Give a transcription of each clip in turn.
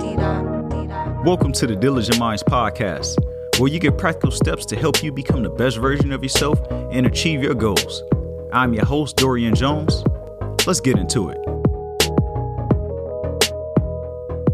Welcome to the Diligent Minds podcast, where you get practical steps to help you become the best version of yourself and achieve your goals. I'm your host, Dorian Jones. Let's get into it.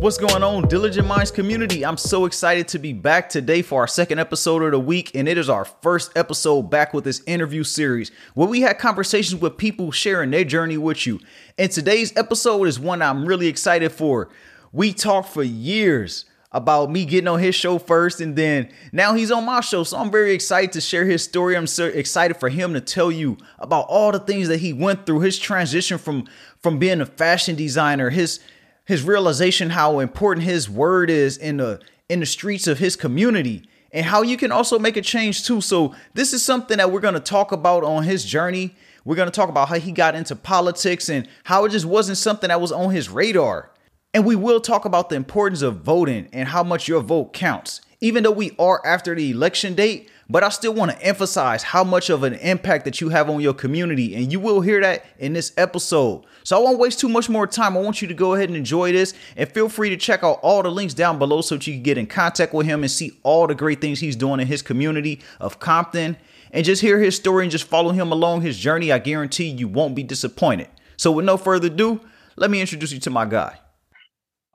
What's going on, Diligent Minds community? I'm so excited to be back today for our second episode of the week, and it is our first episode back with this interview series where we had conversations with people sharing their journey with you. And today's episode is one I'm really excited for. We talked for years about me getting on his show first and then now he's on my show. So i'm very excited to share his story. I'm so excited for him to tell you about all the things that he went through his transition from from being a fashion designer his his realization how important his word is in the in the streets of his community and how you can also make a change too. So this is something that we're going to talk about on his journey. We're going to talk about how he got into politics and how it just wasn't something that was on his radar and we will talk about the importance of voting and how much your vote counts. Even though we are after the election date, but I still want to emphasize how much of an impact that you have on your community. And you will hear that in this episode. So I won't waste too much more time. I want you to go ahead and enjoy this. And feel free to check out all the links down below so that you can get in contact with him and see all the great things he's doing in his community of Compton. And just hear his story and just follow him along his journey. I guarantee you won't be disappointed. So with no further ado, let me introduce you to my guy.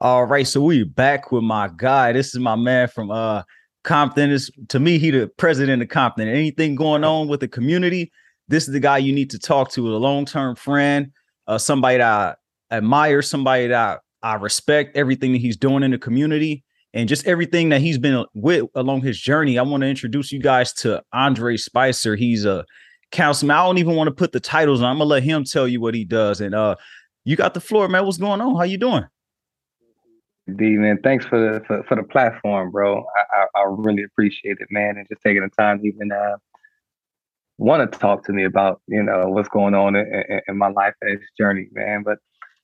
All right, so we back with my guy. This is my man from uh Compton. Is to me, he the president of Compton. Anything going on with the community, this is the guy you need to talk to. A long-term friend, uh, somebody that I admire, somebody that I respect everything that he's doing in the community and just everything that he's been with along his journey. I want to introduce you guys to Andre Spicer. He's a councilman. I don't even want to put the titles on. I'm gonna let him tell you what he does. And uh, you got the floor, man. What's going on? How you doing? D man, thanks for the for, for the platform, bro. I, I, I really appreciate it, man, and just taking the time to even uh, want to talk to me about you know what's going on in, in, in my life and this journey, man. But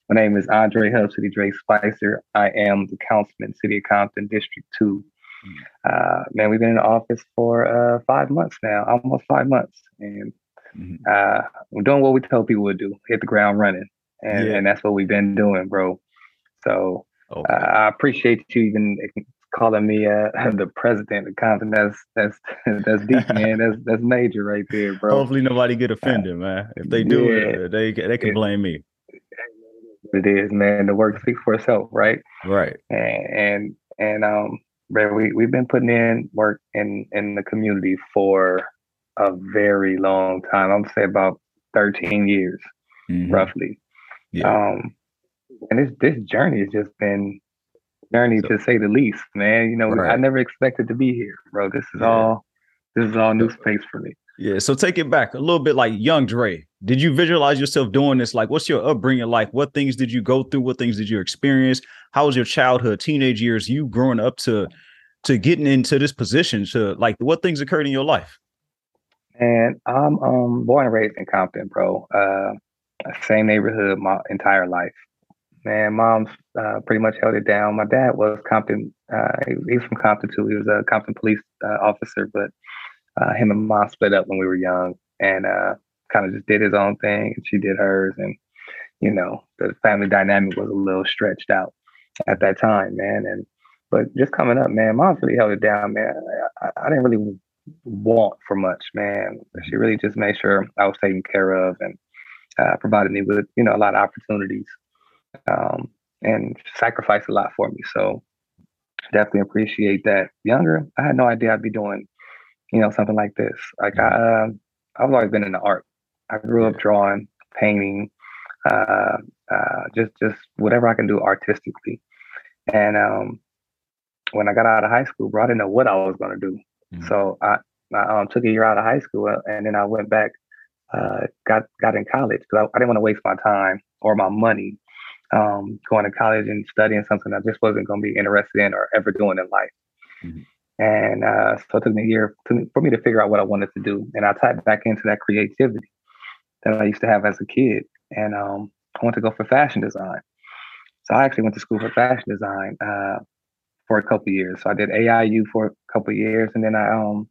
my name is Andre Hub City Dre Spicer. I am the councilman, City of Compton, District Two. Mm-hmm. Uh, man, we've been in the office for uh, five months now, almost five months, and mm-hmm. uh, we're doing what we tell people to do: hit the ground running, and, yeah. and that's what we've been doing, bro. So Uh, I appreciate you even calling me uh, the president of Compton. That's that's that's deep, man. That's that's major right there, bro. Hopefully nobody get uh, offended, man. If they do, yeah, they they can blame me. It is, man. The work speaks for itself, right? Right. And and, and um, man, we we've been putting in work in in the community for a very long time. I'm say about 13 years, mm-hmm. roughly. Yeah. Um, and this this journey has just been journey so, to say the least, man. You know, right. I never expected to be here, bro. This is yeah. all this is all new space for me. Yeah. So take it back a little bit like young Dre. Did you visualize yourself doing this? Like, what's your upbringing like? What things did you go through? What things did you experience? How was your childhood, teenage years, you growing up to to getting into this position? To like what things occurred in your life? And I'm um born and raised in Compton, bro. Uh same neighborhood my entire life man, mom's uh, pretty much held it down. My dad was Compton. Uh, he, was from Compton too. He was a Compton police uh, officer, but uh, him and mom split up when we were young, and uh, kind of just did his own thing, and she did hers, and you know, the family dynamic was a little stretched out at that time, man. And but just coming up, man, mom's really held it down, man. I, I didn't really want for much, man. She really just made sure I was taken care of and uh, provided me with, you know, a lot of opportunities um, and sacrificed a lot for me. So definitely appreciate that. Younger, I had no idea I'd be doing, you know, something like this. Like I, uh, I've always been in the art. I grew up drawing, painting, uh, uh, just just whatever I can do artistically. And um, when I got out of high school, bro, I didn't know what I was going to do. Mm-hmm. So I, I um, took a year out of high school, uh, and then I went back, uh, got got in college because I, I, didn't want to waste my time or my money um, going to college and studying something I just wasn't going to be interested in or ever doing in life. Mm-hmm. And uh, so it took me a year to, for me to figure out what I wanted to do. And I tapped back into that creativity that I used to have as a kid. And um, I wanted to go for fashion design. So I actually went to school for fashion design uh, for a couple years. So I did AIU for a couple years, and then I um,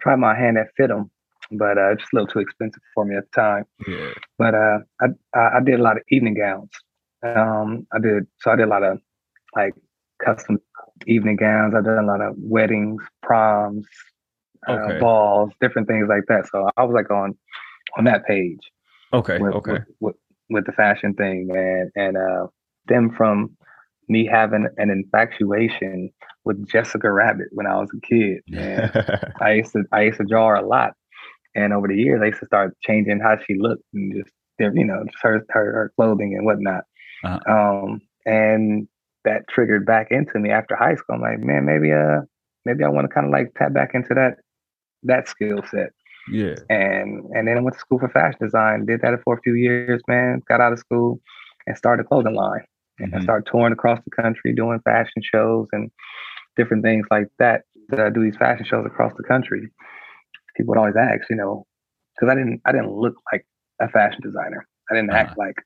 tried my hand at FIDM, but uh, it's just a little too expensive for me at the time. Yeah. But uh, I, I did a lot of evening gowns. Um, I did so I did a lot of like custom evening gowns. I've done a lot of weddings, proms, uh, okay. uh, balls, different things like that. So I was like on on that page. Okay. With, okay. With, with, with, the fashion thing, and and uh, them from me having an infatuation with Jessica Rabbit when I was a kid. And I used to I used to draw her a lot, and over the years I used to start changing how she looked and just you know just her her, her clothing and whatnot. Uh-huh. Um, and that triggered back into me after high school. I'm like, man, maybe uh maybe I want to kind of like tap back into that that skill set. Yeah. And and then I went to school for fashion design, did that for a few years, man, got out of school and started a clothing line. And mm-hmm. I started touring across the country doing fashion shows and different things like that. That I do these fashion shows across the country. People would always ask, you know, because I didn't I didn't look like a fashion designer. I didn't uh-huh. act like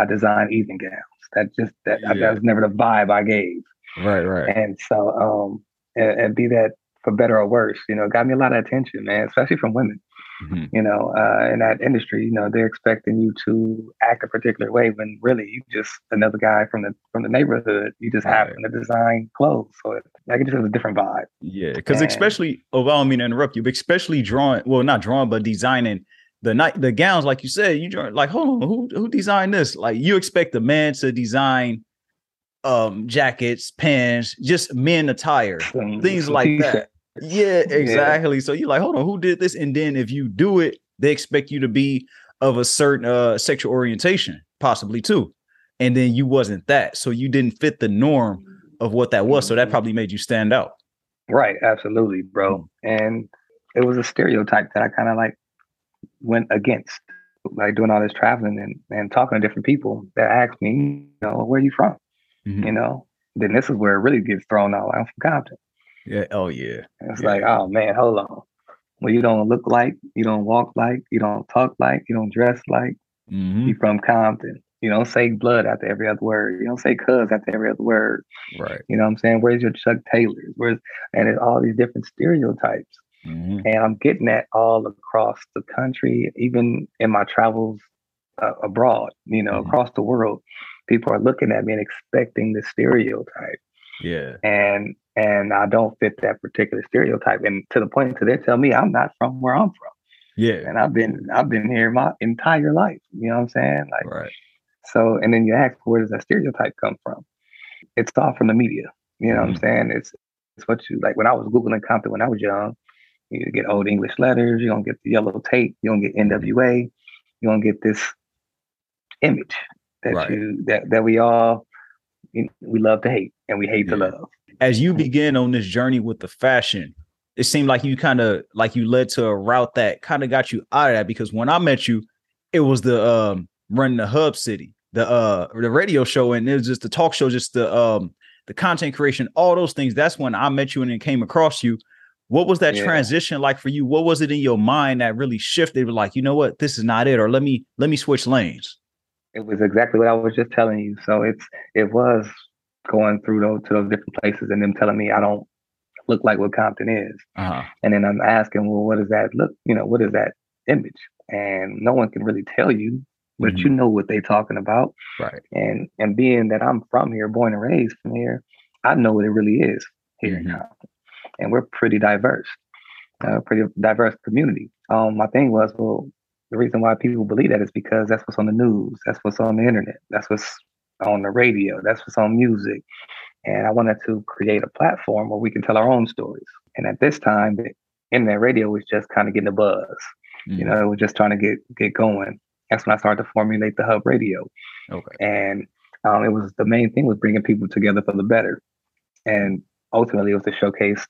I designed evening gowns. That just that, yeah. that was never the vibe I gave. Right, right. And so um and, and be that for better or worse, you know, got me a lot of attention, man, especially from women. Mm-hmm. You know, uh, in that industry, you know, they're expecting you to act a particular way when really you just another guy from the from the neighborhood. You just right. happen to design clothes, so like it just has a different vibe. Yeah, because especially, oh, I don't mean to interrupt you, but especially drawing, well, not drawing, but designing the night the gowns, like you said, you like, hold on, who who designed this? Like you expect the man to design um jackets, pants, just men attire, things like that. Yeah, exactly. Yeah. So you're like, hold on, who did this? And then if you do it, they expect you to be of a certain uh sexual orientation, possibly too. And then you wasn't that. So you didn't fit the norm of what that was. So that mm-hmm. probably made you stand out. Right, absolutely, bro. Mm. And it was a stereotype that I kind of like went against, like doing all this traveling and, and talking to different people that asked me, you know, where are you from? Mm-hmm. You know, then this is where it really gets thrown out. I'm from Compton. Yeah. Oh yeah. it's yeah. like, oh man, hold on. Well, you don't look like, you don't walk like, you don't talk like, you don't dress like. Mm-hmm. You from Compton. You don't say blood after every other word. You don't say cuz after every other word. Right. You know what I'm saying? Where's your Chuck Taylors? Where's and it's all these different stereotypes. Mm-hmm. And I'm getting that all across the country, even in my travels uh, abroad, you know, mm-hmm. across the world. People are looking at me and expecting the stereotype. Yeah. And and I don't fit that particular stereotype. And to the point to they tell me I'm not from where I'm from. Yeah. And I've been I've been here my entire life. You know what I'm saying? Like right. So and then you ask where does that stereotype come from? It's all from the media. You know mm-hmm. what I'm mm-hmm. saying? It's it's what you like when I was Googling Compton when I was young, you get old English letters, you're gonna get the yellow tape, you're gonna get NWA, you're gonna get this image that right. you that, that we all we love to hate and we hate yeah. to love. As you begin on this journey with the fashion, it seemed like you kind of like you led to a route that kind of got you out of that because when I met you, it was the um running the hub city, the uh the radio show, and it was just the talk show, just the um the content creation, all those things. That's when I met you and it came across you. What was that yeah. transition like for you? What was it in your mind that really shifted? Like, you know what, this is not it, or let me let me switch lanes. It was exactly what I was just telling you. So it's it was going through those to those different places and them telling me I don't look like what Compton is. Uh-huh. And then I'm asking, well, what does that look? You know, what is that image? And no one can really tell you, but mm-hmm. you know what they're talking about. Right. And and being that I'm from here, born and raised from here, I know what it really is here mm-hmm. in Compton. And we're pretty diverse, uh, pretty diverse community. Um, my thing was, well, the reason why people believe that is because that's what's on the news, that's what's on the internet, that's what's on the radio, that's what's on music. And I wanted to create a platform where we can tell our own stories. And at this time, the internet radio was just kind of getting a buzz. Mm-hmm. You know, it was just trying to get get going. That's when I started to formulate the Hub Radio. Okay. And um, it was the main thing was bringing people together for the better. And ultimately, it was to showcase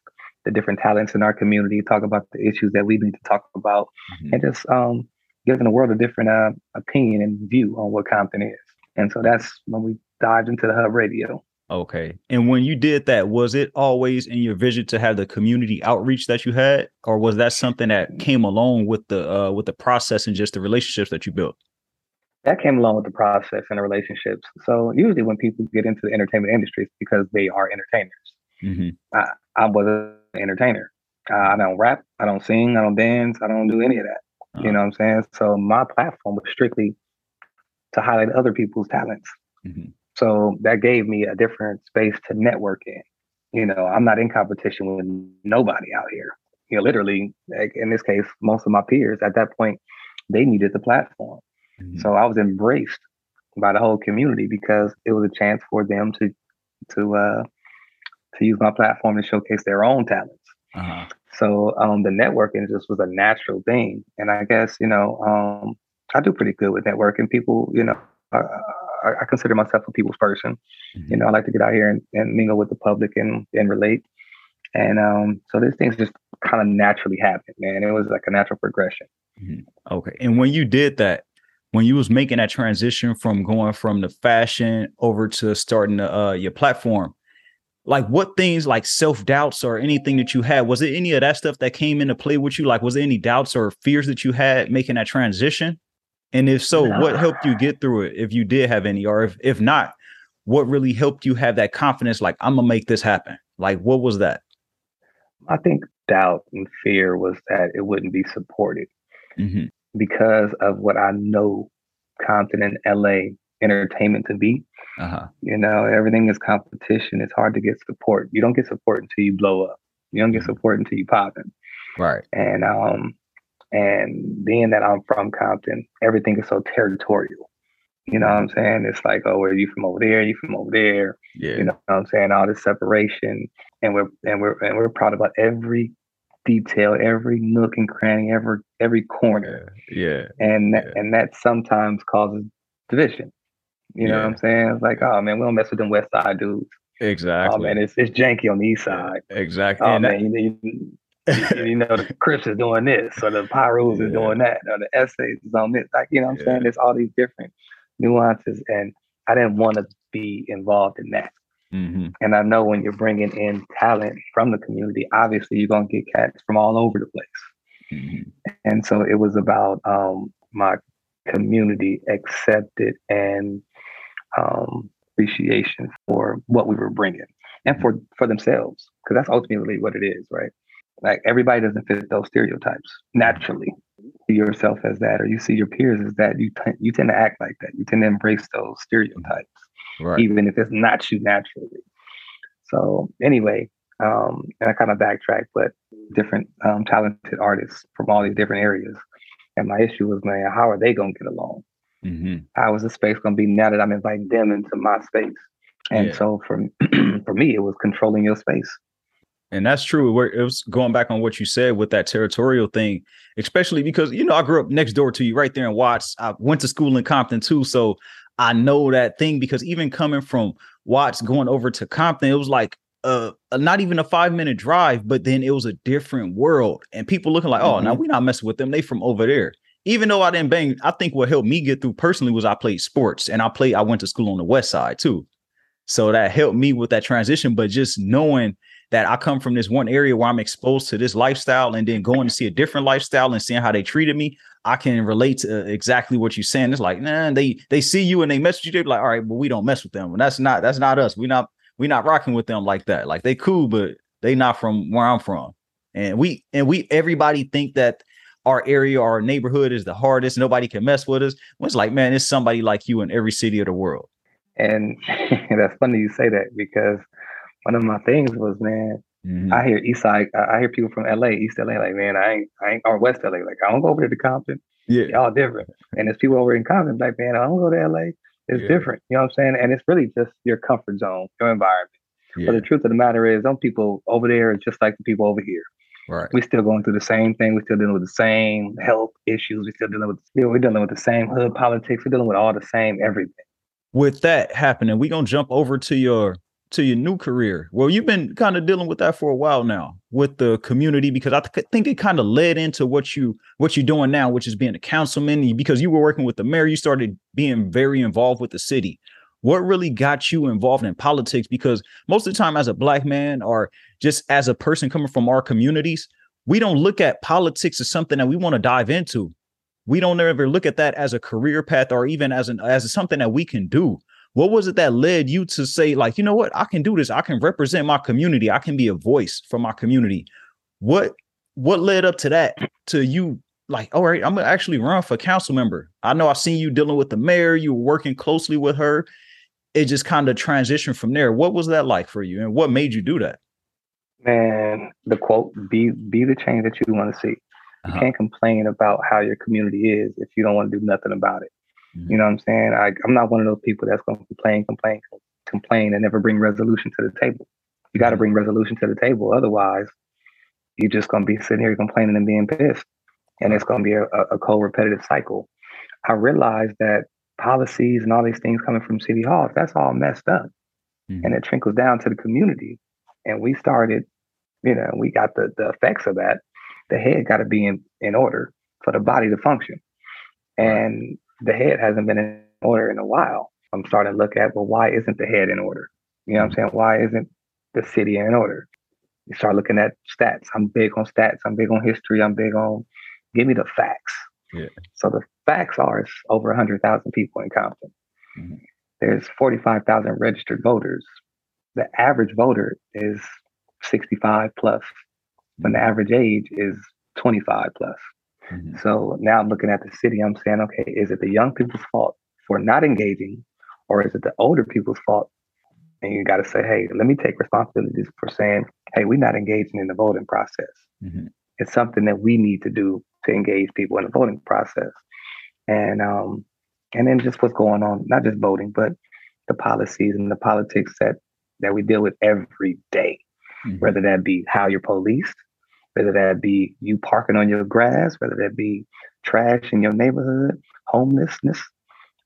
the different talents in our community, talk about the issues that we need to talk about, mm-hmm. and just um, giving the world a different uh, opinion and view on what Compton is. And so that's when we dived into the hub radio. Okay. And when you did that, was it always in your vision to have the community outreach that you had, or was that something that came along with the uh, with the process and just the relationships that you built? That came along with the process and the relationships. So usually when people get into the entertainment industry, it's because they are entertainers. Mm-hmm. I, I was an entertainer. Uh, I don't rap. I don't sing. I don't dance. I don't do any of that. Uh-huh. You know what I'm saying? So my platform was strictly to highlight other people's talents. Mm-hmm. So that gave me a different space to network in. You know, I'm not in competition with nobody out here. You know, literally, like in this case, most of my peers at that point, they needed the platform. Mm-hmm. So I was embraced by the whole community because it was a chance for them to to uh, to use my platform to showcase their own talents. Uh-huh. So um, the networking just was a natural thing, and I guess you know um, I do pretty good with networking. People, you know, I, I consider myself a people's person. Mm-hmm. You know, I like to get out here and, and mingle with the public and and relate. And um, so these things just kind of naturally happened, man. It was like a natural progression. Mm-hmm. Okay, and when you did that, when you was making that transition from going from the fashion over to starting the, uh, your platform, like what things like self-doubts or anything that you had? Was it any of that stuff that came into play with you? Like was there any doubts or fears that you had making that transition? And if so no. what helped you get through it if you did have any? Or if, if not what really helped you have that confidence like i'm gonna make this happen like what was that? I think doubt and fear was that it wouldn't be supported. Mm-hmm. because of what i know compton and la entertainment to be uh-huh. You know, everything is competition. It's hard to get support. You don't get support until you blow up. You don't get mm-hmm. support until you popping. Right. And um, and being that I'm from Compton, everything is so territorial. You know what I'm saying? It's like, oh, where are you from over there? You from over there? Yeah. You know what I'm saying? All this separation, and we're and we're and we're proud about every detail, every nook and cranny, every every corner. Yeah. yeah. And that, yeah. and that sometimes causes division. You know what I'm saying? It's like, oh man, we don't mess with them West Side dudes. Exactly. Oh man, it's it's janky on the East Side. Exactly. Oh and man, that- you, you, you, know the Crips is doing this, or the Pyrus yeah. is doing that, or the Essays is on this. Like you know, what I'm yeah. saying there's all these different nuances, and I didn't want to be involved in that. Mm-hmm. And I know when you're bringing in talent from the community, obviously you're gonna get cats from all over the place. Mm-hmm. And so it was about um, my community accepted and um, appreciation for what we were bringing and for for themselves because that's ultimately what it is right? Like everybody doesn't fit those stereotypes naturally. See yourself as that or you see your peers as that. You t- you tend to act like that. You tend to embrace those stereotypes right. even if it's not you naturally. So anyway um, and i kind of backtrack but different um, talented artists from all these different areas. And my issue was man how are they going to get along Mm-hmm. How is the space going to be now that I'm inviting them into my space? And yeah. so for for me, it was controlling your space. And that's true. It was going back on what you said with that territorial thing, especially because you know I grew up next door to you, right there in Watts. I went to school in Compton too, so I know that thing because even coming from Watts going over to Compton, it was like uh, not even a five minute drive, but then it was a different world, and people looking like, oh, mm-hmm. now we're not messing with them. They from over there even though I didn't bang, I think what helped me get through personally was I played sports and I played, I went to school on the west side too. So that helped me with that transition. But just knowing that I come from this one area where I'm exposed to this lifestyle and then going to see a different lifestyle and seeing how they treated me, I can relate to uh, exactly what you're saying. It's like, nah, they they see you and they message you, they're like, all right, but we don't mess with them. And that's not that's not us. We're not we're not rocking with them like that. Like they cool, but they not from where I'm from. And we and we everybody think that our area, our neighborhood is the hardest. Nobody can mess with us. it's like, man, it's somebody like you in every city of the world. And that's funny you say that because one of my things was, man, mm-hmm. I hear East Side, I hear people from LA, East LA, like, man, I ain't, I ain't, or West LA, like, I don't go over to Compton. Yeah. Y'all different. And there's people over in Compton, like, man, I don't go to LA. It's yeah. different. You know what I'm saying? And it's really just your comfort zone, your environment. Yeah. But the truth of the matter is, some people over there are just like the people over here. Right. We're still going through the same thing. We're still dealing with the same health issues. We're still dealing with you know, we're dealing with the same hood politics. We're dealing with all the same everything. With that happening, we're gonna jump over to your to your new career. Well, you've been kind of dealing with that for a while now with the community because I th- think it kind of led into what you what you're doing now, which is being a councilman. Because you were working with the mayor, you started being very involved with the city what really got you involved in politics? Because most of the time as a black man or just as a person coming from our communities we don't look at politics as something that we want to dive into. We don't ever look at that as a career path or even as an as something that we can do. What was it that led you to say like you know what? I can do this. I can represent my community. I can be a voice for my community. What what led up to that to you like all right i'm gonna actually run for council member. I know I've seen you dealing with the mayor. You were working closely with her it just kind of transitioned from there. What was that like for you, and what made you do that? Man, the quote: "Be be the change that you want to see." You uh-huh. can't complain about how your community is if you don't want to do nothing about it. Mm-hmm. You know what I'm saying? I, I'm not one of those people that's going to complain, complain, complain, and never bring resolution to the table. You got to mm-hmm. bring resolution to the table. Otherwise, you're just going to be sitting here complaining and being pissed. And it's going to be a, a cold repetitive cycle. I realized that policies and all these things coming from city halls, that's all messed up. Mm-hmm. And it trickles down to the community. And we started, you know, we got the, the effects of that. The head got to be in, in order for the body to function. And the head hasn't been in order in a while. I'm starting to look at, well, why isn't the head in order? You know what I'm saying? Why isn't the city in order? You start looking at stats. I'm big on stats. I'm big on history. I'm big on give me the facts. Yeah. So the facts are it's over 100,000 people in Compton. Mm-hmm. There's 45,000 registered voters. The average voter is 65 plus, when the mm-hmm. average age is 25 plus. Mm-hmm. So now I'm looking at the city. I'm saying, okay, is it the young people's fault for not engaging, or is it the older people's fault? And you got to say, hey, let me take responsibilities for saying, hey, we're not engaging in the voting process. Mm-hmm. It's something that we need to do to engage people in the voting process. And um, and then just what's going on, not just voting, but the policies and the politics that that we deal with every day, mm-hmm. whether that be how you're policed, whether that be you parking on your grass, whether that be trash in your neighborhood, homelessness,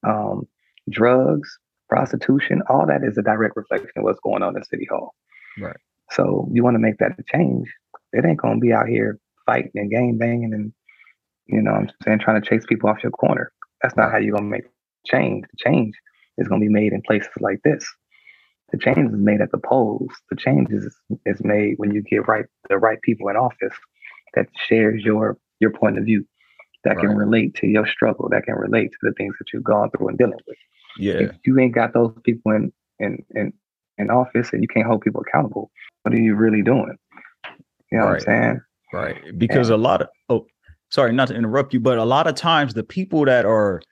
um, drugs, prostitution, all that is a direct reflection of what's going on in City Hall. Right. So you want to make that a change. It ain't gonna be out here fighting and game banging and you know I'm saying trying to chase people off your corner. That's not how you're gonna make change. The change is gonna be made in places like this. The change is made at the polls. The change is, is made when you get right the right people in office that shares your your point of view, that right. can relate to your struggle, that can relate to the things that you've gone through and dealing with. Yeah. If you ain't got those people in in in, in office and you can't hold people accountable, what are you really doing? You know right. what I'm saying? Right. Because and, a lot of oh sorry, not to interrupt you, but a lot of times the people that are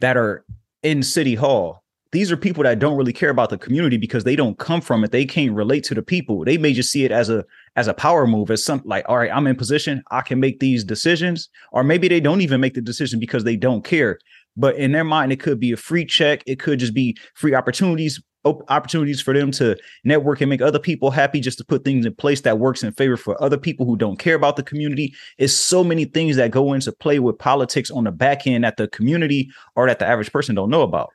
that are in City Hall, these are people that don't really care about the community because they don't come from it. They can't relate to the people. They may just see it as a as a power move, as something like, all right, I'm in position, I can make these decisions. Or maybe they don't even make the decision because they don't care. But in their mind, it could be a free check. It could just be free opportunities, opportunities for them to network and make other people happy just to put things in place that works in favor for other people who don't care about the community. It's so many things that go into play with politics on the back end that the community or that the average person don't know about.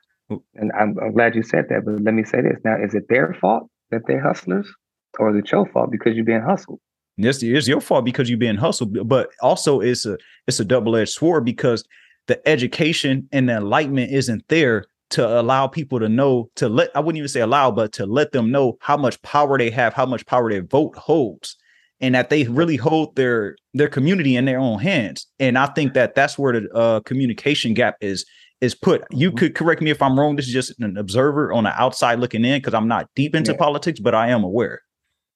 And I'm, I'm glad you said that but let me say this. Now is it their fault that they're hustlers or is it your fault because you're being hustled? Yes, it's your fault because you're being hustled, but also it's a it's a double edged sword because the education and the enlightenment isn't there to allow people to know to let I wouldn't even say allow, but to let them know how much power they have, how much power their vote holds, and that they really hold their their community in their own hands. And I think that that's where the uh, communication gap is is put. You mm-hmm. could correct me if I'm wrong. This is just an observer on the outside looking in because I'm not deep into yeah. politics, but I am aware.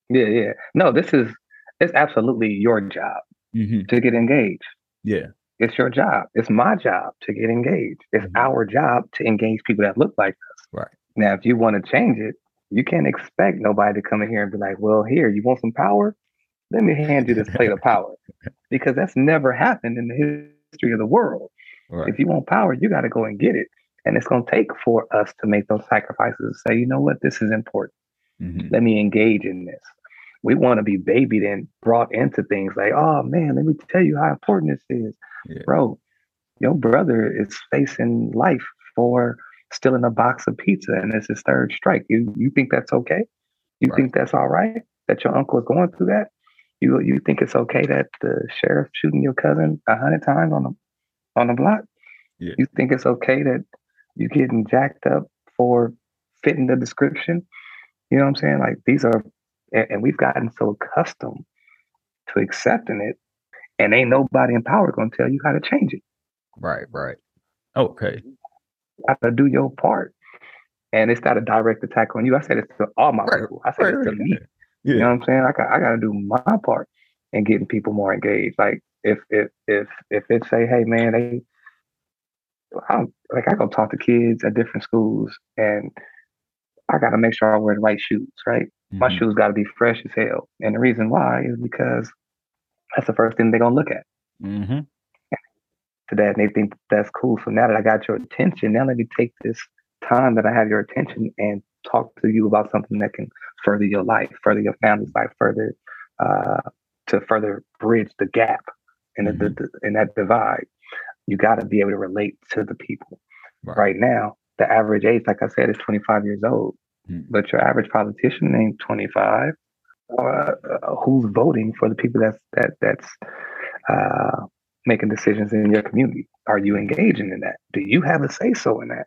Yeah, yeah. No, this is it's absolutely your job mm-hmm. to get engaged. Yeah. It's your job. It's my job to get engaged. It's mm-hmm. our job to engage people that look like us. Right. Now, if you want to change it, you can't expect nobody to come in here and be like, well, here, you want some power? Let me hand you this plate of power. Because that's never happened in the history of the world. Right. If you want power, you got to go and get it. And it's going to take for us to make those sacrifices and say, you know what, this is important. Mm-hmm. Let me engage in this. We want to be babied and brought into things like, oh man, let me tell you how important this is yeah. bro, your brother is facing life for stealing a box of pizza and it's his third strike. You you think that's okay? You right. think that's all right? That your uncle is going through that? You you think it's okay that the sheriff shooting your cousin a hundred times on the on the block? Yeah. You think it's okay that you getting jacked up for fitting the description? You know what I'm saying? Like these are and, and we've gotten so accustomed to accepting it and ain't nobody in power gonna tell you how to change it. Right, right. Okay. You have to do your part. And it's not a direct attack on you. I said it to all my right, people. I said right, it to me. Yeah. You know what I'm saying? I got I gotta do my part in getting people more engaged. Like if if if if it say, hey man, they I like I go talk to kids at different schools and I got to make sure I wear the right shoes, right? Mm-hmm. My shoes got to be fresh as hell. And the reason why is because that's the first thing they're going to look at. Mm-hmm. To that, and they think that's cool. So now that I got your attention, now let me take this time that I have your attention and talk to you about something that can further your life, further your family's life, further uh, to further bridge the gap in, mm-hmm. the, the, in that divide. You got to be able to relate to the people. Right. right. now, the average age, like I said, is 25 years old, mm-hmm. but your average politician ain't 25. Uh, uh, who's voting for the people that's that that's uh, making decisions in your community? Are you engaging in that? Do you have a say so in that?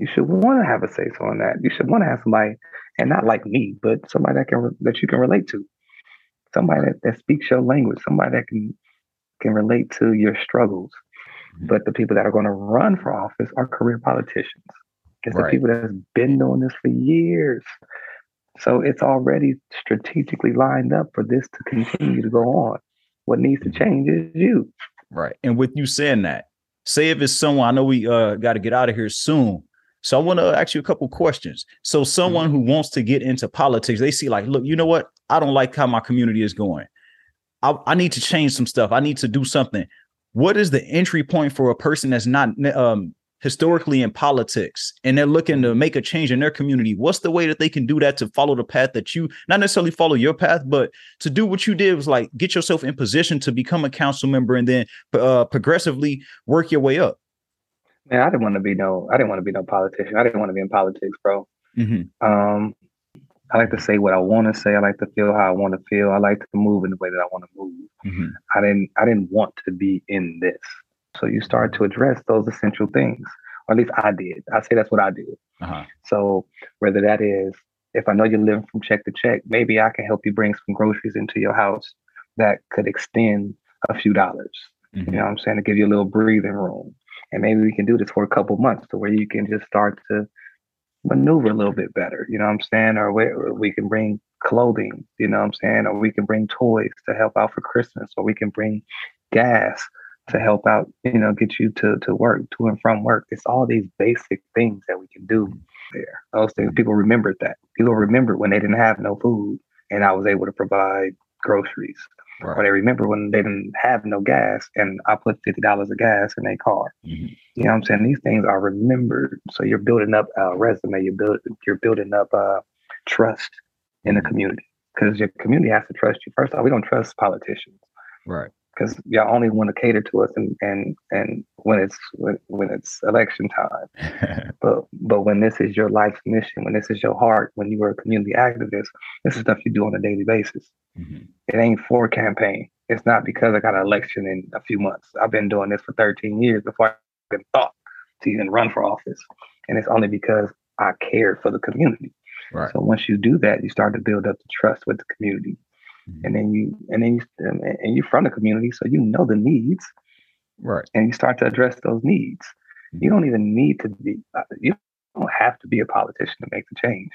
You should want to have a say so in that. You should want to have somebody, and not like me, but somebody that can that you can relate to somebody that, that speaks your language, somebody that can can relate to your struggles. Mm-hmm. But the people that are going to run for office are career politicians. It's right. the people that's been doing this for years. So it's already strategically lined up for this to continue to go on. What needs to change is you. Right. And with you saying that, say if it's someone I know we uh got to get out of here soon. So I want to ask you a couple questions. So someone mm-hmm. who wants to get into politics, they see like, look, you know what? I don't like how my community is going. I, I need to change some stuff. I need to do something. What is the entry point for a person that's not um, historically in politics and they're looking to make a change in their community? What's the way that they can do that to follow the path that you not necessarily follow your path, but to do what you did was like get yourself in position to become a council member and then uh, progressively work your way up? Man, I didn't want to be no, I didn't want to be no politician. I didn't want to be in politics, bro. Mm-hmm. Um, I like to say what I want to say. I like to feel how I want to feel. I like to move in the way that I want to move. Mm-hmm. I didn't I didn't want to be in this. So you start to address those essential things, or at least I did. I say that's what I did. Uh-huh. So whether that is if I know you're living from check to check, maybe I can help you bring some groceries into your house that could extend a few dollars. Mm-hmm. You know what I'm saying? To give you a little breathing room. And maybe we can do this for a couple months to where you can just start to maneuver a little bit better, you know what I'm saying? Or we, we can bring clothing, you know what I'm saying? Or we can bring toys to help out for Christmas, or we can bring gas to help out, you know, get you to, to work, to and from work. It's all these basic things that we can do there. Those things, people remembered that. People remembered when they didn't have no food and I was able to provide groceries. Right. Or they remember when they didn't have no gas and I put fifty dollars of gas in their car. Mm-hmm. You know what I'm saying? These things are remembered. So you're building up a resume. You build you're building up uh, trust in the mm-hmm. community because your community has to trust you. First off, we don't trust politicians. Right because y'all only want to cater to us and and and when it's when, when it's election time but but when this is your life's mission when this is your heart when you are a community activist this is stuff you do on a daily basis mm-hmm. it ain't for campaign it's not because i got an election in a few months i've been doing this for 13 years before i even thought to even run for office and it's only because i cared for the community right. so once you do that you start to build up the trust with the community. And then you and then you and you're from the community, so you know the needs, right? And you start to address those needs. Mm-hmm. You don't even need to be. Uh, you don't have to be a politician to make the change.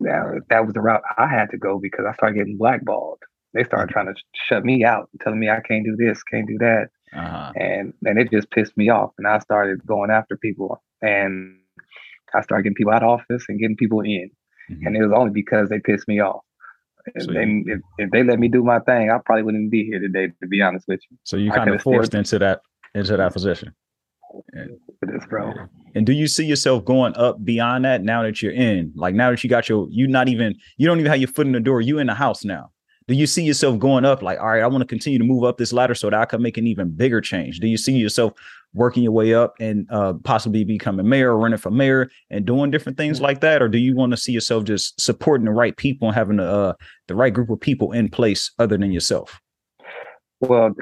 Now that was the route I had to go because I started getting blackballed. They started trying to shut me out, telling me I can't do this, can't do that, uh-huh. and and it just pissed me off. And I started going after people, and I started getting people out of office and getting people in. Mm-hmm. And it was only because they pissed me off. If, so they, if, if, they let me do my thing, I probably wouldn't be here today, to be honest with you. So you kind of forced still, into that into that position. And, this, bro. And do you see yourself going up beyond that now that you're in? Like now that you got your, you not even, you don't even have your foot in the door. You in the house now. Do you see yourself going up? Like, all right, I want to continue to move up this ladder so that I can make an even bigger change. Do you see yourself working your way up and uh, possibly becoming mayor or running for mayor and doing different things like that, or do you want to see yourself just supporting the right people and having uh, the right group of people in place other than yourself? Well,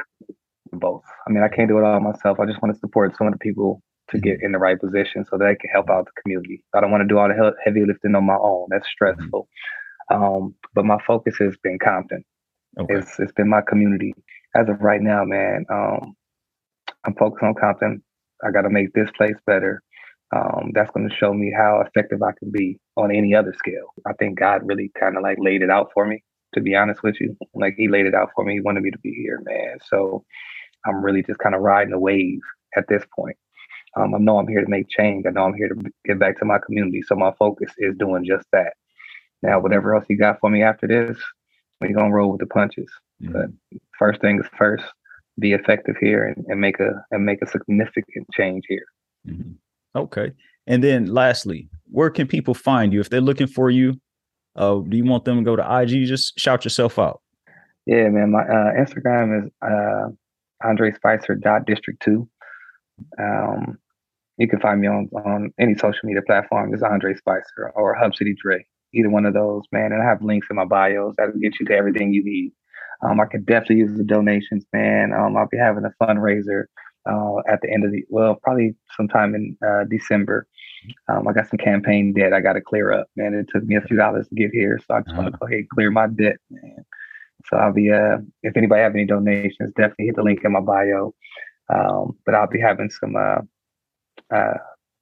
both. I mean, I can't do it all myself. I just want to support some of the people to get mm-hmm. in the right position so they can help out the community. I don't want to do all the heavy lifting on my own. That's mm-hmm. stressful. Um, but my focus has been Compton. Okay. It's it's been my community as of right now, man. Um, I'm focused on Compton. I got to make this place better. Um, that's going to show me how effective I can be on any other scale. I think God really kind of like laid it out for me, to be honest with you. Like He laid it out for me. He wanted me to be here, man. So I'm really just kind of riding the wave at this point. Um, I know I'm here to make change. I know I'm here to get back to my community. So my focus is doing just that. Now, whatever else you got for me after this, we're gonna roll with the punches. Mm-hmm. But first thing is first, be effective here and, and, make a and make a significant change here. Mm-hmm. Okay. And then lastly, where can people find you if they're looking for you? Uh, do you want them to go to IG? Just shout yourself out. Yeah, man. My uh, Instagram is uh, Andre Spicer dot District Two. Um, you can find me on on any social media platform. It's Andre Spicer or Hub City Dre. Either one of those, man. And I have links in my bios that'll get you to everything you need. Um, I could definitely use the donations, man. Um, I'll be having a fundraiser uh, at the end of the well, probably sometime in uh, December. Um, I got some campaign debt I got to clear up, man. It took me a few dollars to get here, so I just uh-huh. want to go ahead and clear my debt, man. So I'll be uh, if anybody have any donations, definitely hit the link in my bio. Um, but I'll be having some uh, uh,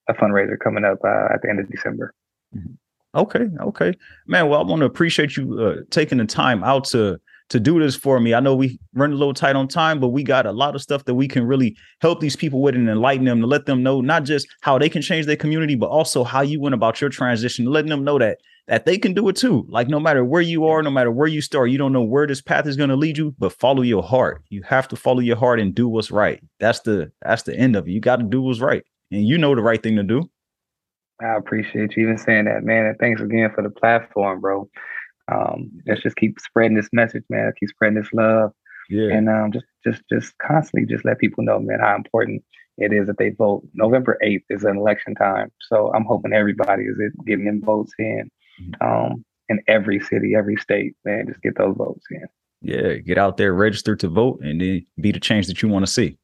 a fundraiser coming up uh, at the end of December. Mm-hmm. Okay, okay, man. Well, I want to appreciate you uh, taking the time out to to do this for me. I know we run a little tight on time, but we got a lot of stuff that we can really help these people with and enlighten them to let them know not just how they can change their community, but also how you went about your transition, letting them know that that they can do it too. Like no matter where you are, no matter where you start, you don't know where this path is going to lead you, but follow your heart. You have to follow your heart and do what's right. That's the that's the end of it. You got to do what's right, and you know the right thing to do. I appreciate you even saying that, man. And thanks again for the platform, bro um, let's just keep spreading this message, man. Keep spreading this love. Yeah. And um, just just just constantly just let people know, man, how important it is that they vote. November 8th is an election time. So I'm hoping everybody is getting them votes in. Mm-hmm. Um, in every city, every state, man, just get those votes in. Yeah, get out there, register to vote, and then be the change that you want to see.